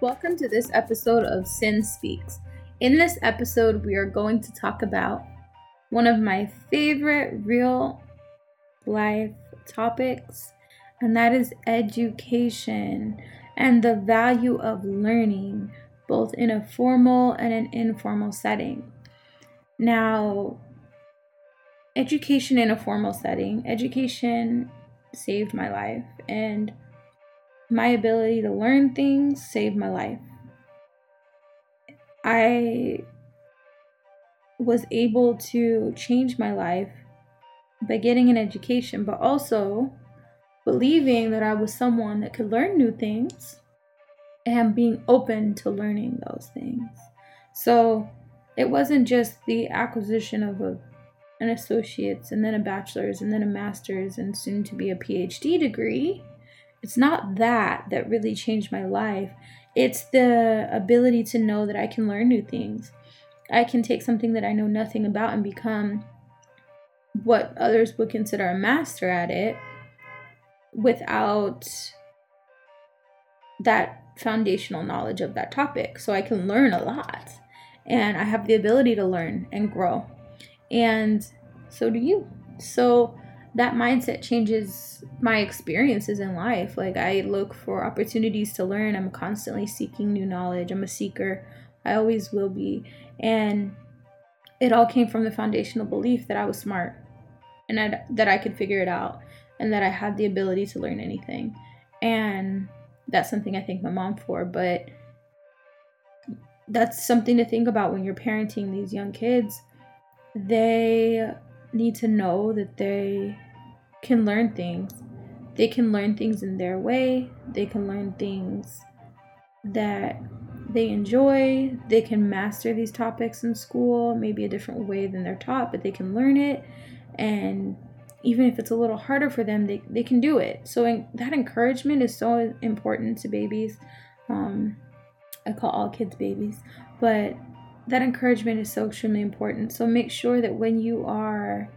Welcome to this episode of Sin Speaks. In this episode, we are going to talk about one of my favorite real life topics, and that is education and the value of learning, both in a formal and an informal setting. Now, education in a formal setting, education saved my life, and my ability to learn things saved my life. I was able to change my life by getting an education, but also believing that I was someone that could learn new things and being open to learning those things. So it wasn't just the acquisition of a, an associate's and then a bachelor's and then a master's and soon to be a PhD degree. It's not that that really changed my life. It's the ability to know that I can learn new things. I can take something that I know nothing about and become what others would consider a master at it without that foundational knowledge of that topic. So I can learn a lot and I have the ability to learn and grow. And so do you. So that mindset changes my experiences in life. Like I look for opportunities to learn. I'm constantly seeking new knowledge. I'm a seeker. I always will be. And it all came from the foundational belief that I was smart and I, that I could figure it out and that I had the ability to learn anything. And that's something I thank my mom for. But that's something to think about when you're parenting these young kids. They need to know that they can learn things. They can learn things in their way. They can learn things that they enjoy. They can master these topics in school, maybe a different way than they're taught, but they can learn it. And even if it's a little harder for them, they, they can do it. So that encouragement is so important to babies. Um, I call all kids babies, but that encouragement is so extremely important. So make sure that when you are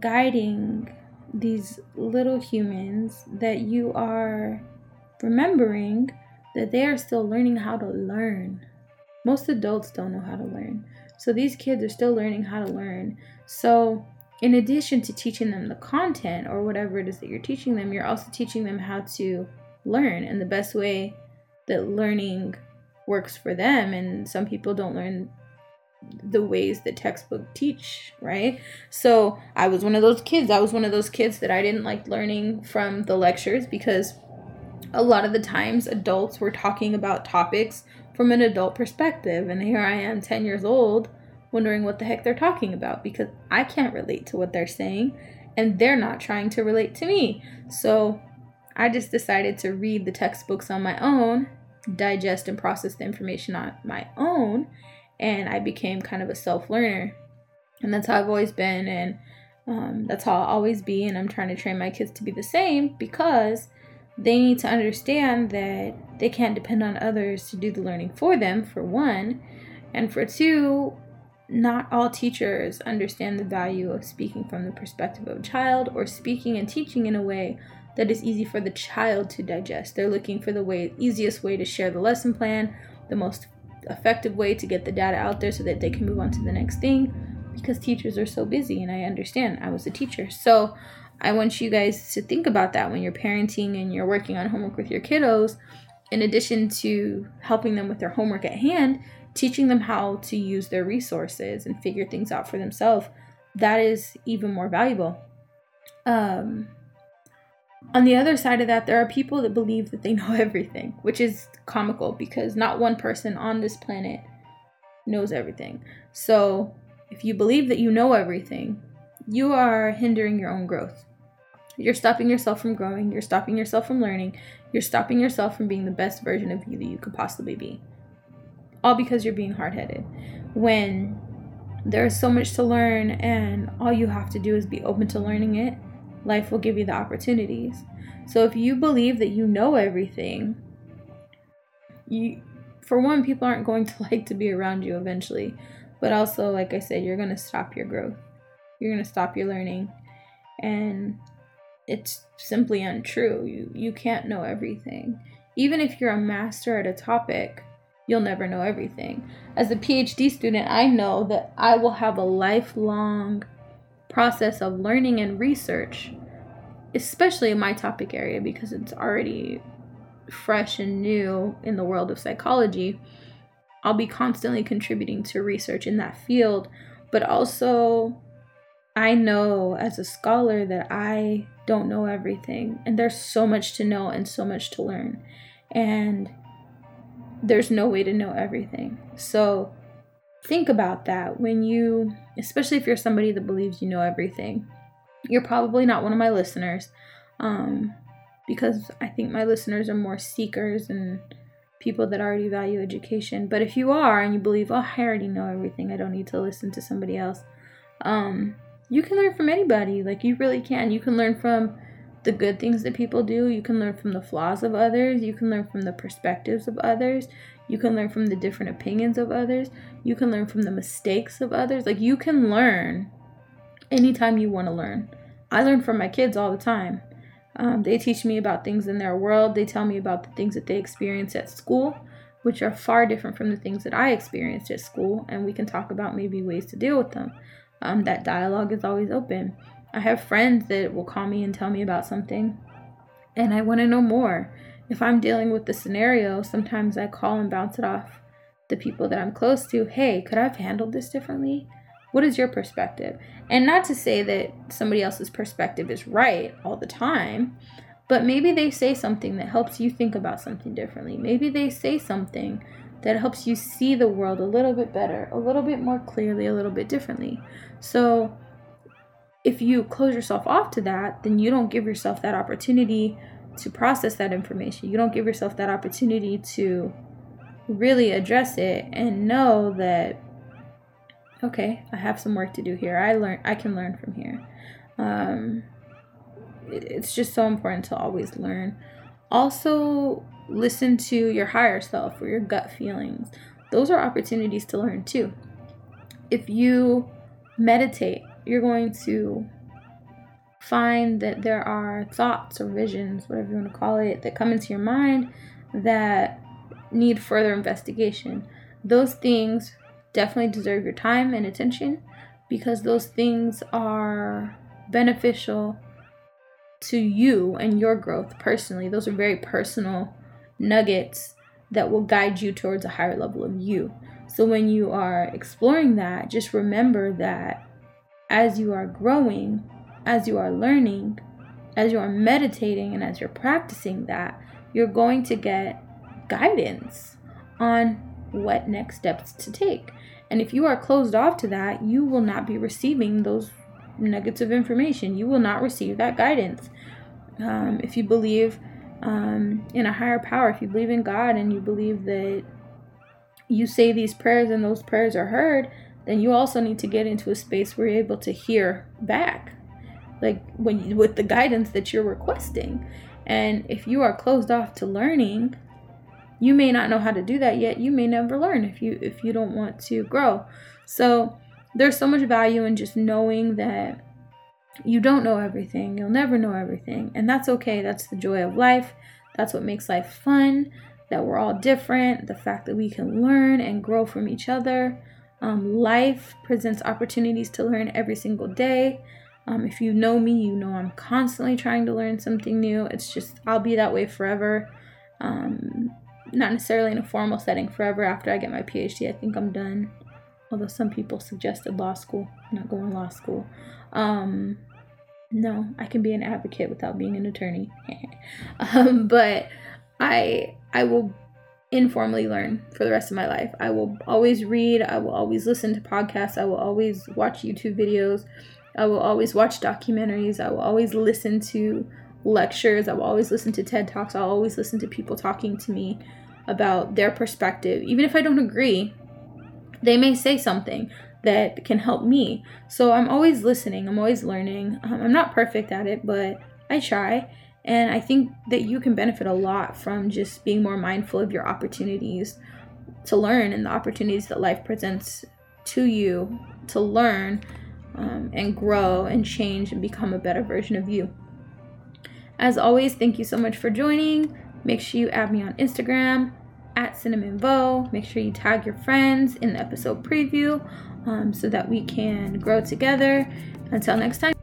guiding these little humans, that you are remembering that they are still learning how to learn. Most adults don't know how to learn. So these kids are still learning how to learn. So in addition to teaching them the content or whatever it is that you're teaching them, you're also teaching them how to learn and the best way that learning works for them. And some people don't learn the ways that textbook teach, right? So I was one of those kids. I was one of those kids that I didn't like learning from the lectures because a lot of the times adults were talking about topics from an adult perspective. And here I am, 10 years old wondering what the heck they're talking about because I can't relate to what they're saying and they're not trying to relate to me. So I just decided to read the textbooks on my own, digest and process the information on my own, and I became kind of a self learner. And that's how I've always been, and um, that's how I'll always be. And I'm trying to train my kids to be the same because they need to understand that they can't depend on others to do the learning for them, for one. And for two, not all teachers understand the value of speaking from the perspective of a child or speaking and teaching in a way that is easy for the child to digest. They're looking for the way easiest way to share the lesson plan, the most effective way to get the data out there so that they can move on to the next thing because teachers are so busy and I understand. I was a teacher. So, I want you guys to think about that when you're parenting and you're working on homework with your kiddos. In addition to helping them with their homework at hand, teaching them how to use their resources and figure things out for themselves, that is even more valuable. Um, on the other side of that, there are people that believe that they know everything, which is comical because not one person on this planet knows everything. So, if you believe that you know everything, you are hindering your own growth. You're stopping yourself from growing, you're stopping yourself from learning, you're stopping yourself from being the best version of you that you could possibly be all because you're being hard headed. When there's so much to learn, and all you have to do is be open to learning it, life will give you the opportunities. So if you believe that you know everything, you for one, people aren't going to like to be around you eventually. But also, like I said, you're gonna stop your growth. You're gonna stop your learning. And it's simply untrue. You you can't know everything. even if you're a master at a topic, you'll never know everything. As a PhD student, I know that I will have a lifelong process of learning and research, especially in my topic area because it's already fresh and new in the world of psychology. I'll be constantly contributing to research in that field, but also I know as a scholar that I don't know everything, and there's so much to know and so much to learn. And there's no way to know everything. So think about that when you, especially if you're somebody that believes you know everything. You're probably not one of my listeners um, because I think my listeners are more seekers and people that already value education. But if you are and you believe, oh, I already know everything, I don't need to listen to somebody else, um, you can learn from anybody. Like, you really can. You can learn from the good things that people do. You can learn from the flaws of others. You can learn from the perspectives of others. You can learn from the different opinions of others. You can learn from the mistakes of others. Like, you can learn anytime you want to learn. I learn from my kids all the time. Um, they teach me about things in their world. They tell me about the things that they experience at school, which are far different from the things that I experienced at school. And we can talk about maybe ways to deal with them. Um, that dialogue is always open. I have friends that will call me and tell me about something, and I want to know more. If I'm dealing with the scenario, sometimes I call and bounce it off the people that I'm close to. Hey, could I have handled this differently? What is your perspective? And not to say that somebody else's perspective is right all the time, but maybe they say something that helps you think about something differently. Maybe they say something that helps you see the world a little bit better, a little bit more clearly, a little bit differently. So, if you close yourself off to that, then you don't give yourself that opportunity to process that information. You don't give yourself that opportunity to really address it and know that okay, I have some work to do here. I learn I can learn from here. Um, it, it's just so important to always learn. Also, listen to your higher self or your gut feelings. Those are opportunities to learn too. If you meditate you're going to find that there are thoughts or visions, whatever you want to call it, that come into your mind that need further investigation. Those things definitely deserve your time and attention because those things are beneficial to you and your growth personally. Those are very personal nuggets that will guide you towards a higher level of you. So when you are exploring that, just remember that as you are growing, as you are learning, as you are meditating, and as you're practicing that, you're going to get guidance on what next steps to take. And if you are closed off to that, you will not be receiving those nuggets of information. You will not receive that guidance. Um, if you believe um, in a higher power, if you believe in God and you believe that you say these prayers and those prayers are heard, then you also need to get into a space where you're able to hear back like when you, with the guidance that you're requesting. And if you are closed off to learning you may not know how to do that yet. You may never learn if you if you don't want to grow. So there's so much value in just knowing that you don't know everything. You'll never know everything. And that's okay. That's the joy of life. That's what makes life fun that we're all different the fact that we can learn and grow from each other um, life presents opportunities to learn every single day. Um, if you know me, you know I'm constantly trying to learn something new. It's just, I'll be that way forever. Um, not necessarily in a formal setting forever after I get my PhD. I think I'm done. Although some people suggested law school. I'm not going to law school. Um, no, I can be an advocate without being an attorney. um, but I I will informally learn for the rest of my life. I will always read, I will always listen to podcasts, I will always watch YouTube videos, I will always watch documentaries, I will always listen to lectures, I will always listen to TED Talks, I'll always listen to people talking to me about their perspective. Even if I don't agree, they may say something that can help me. So I'm always listening, I'm always learning. Um, I'm not perfect at it, but I try. And I think that you can benefit a lot from just being more mindful of your opportunities to learn and the opportunities that life presents to you to learn um, and grow and change and become a better version of you. As always, thank you so much for joining. Make sure you add me on Instagram at Cinnamon Vo. Make sure you tag your friends in the episode preview um, so that we can grow together. Until next time.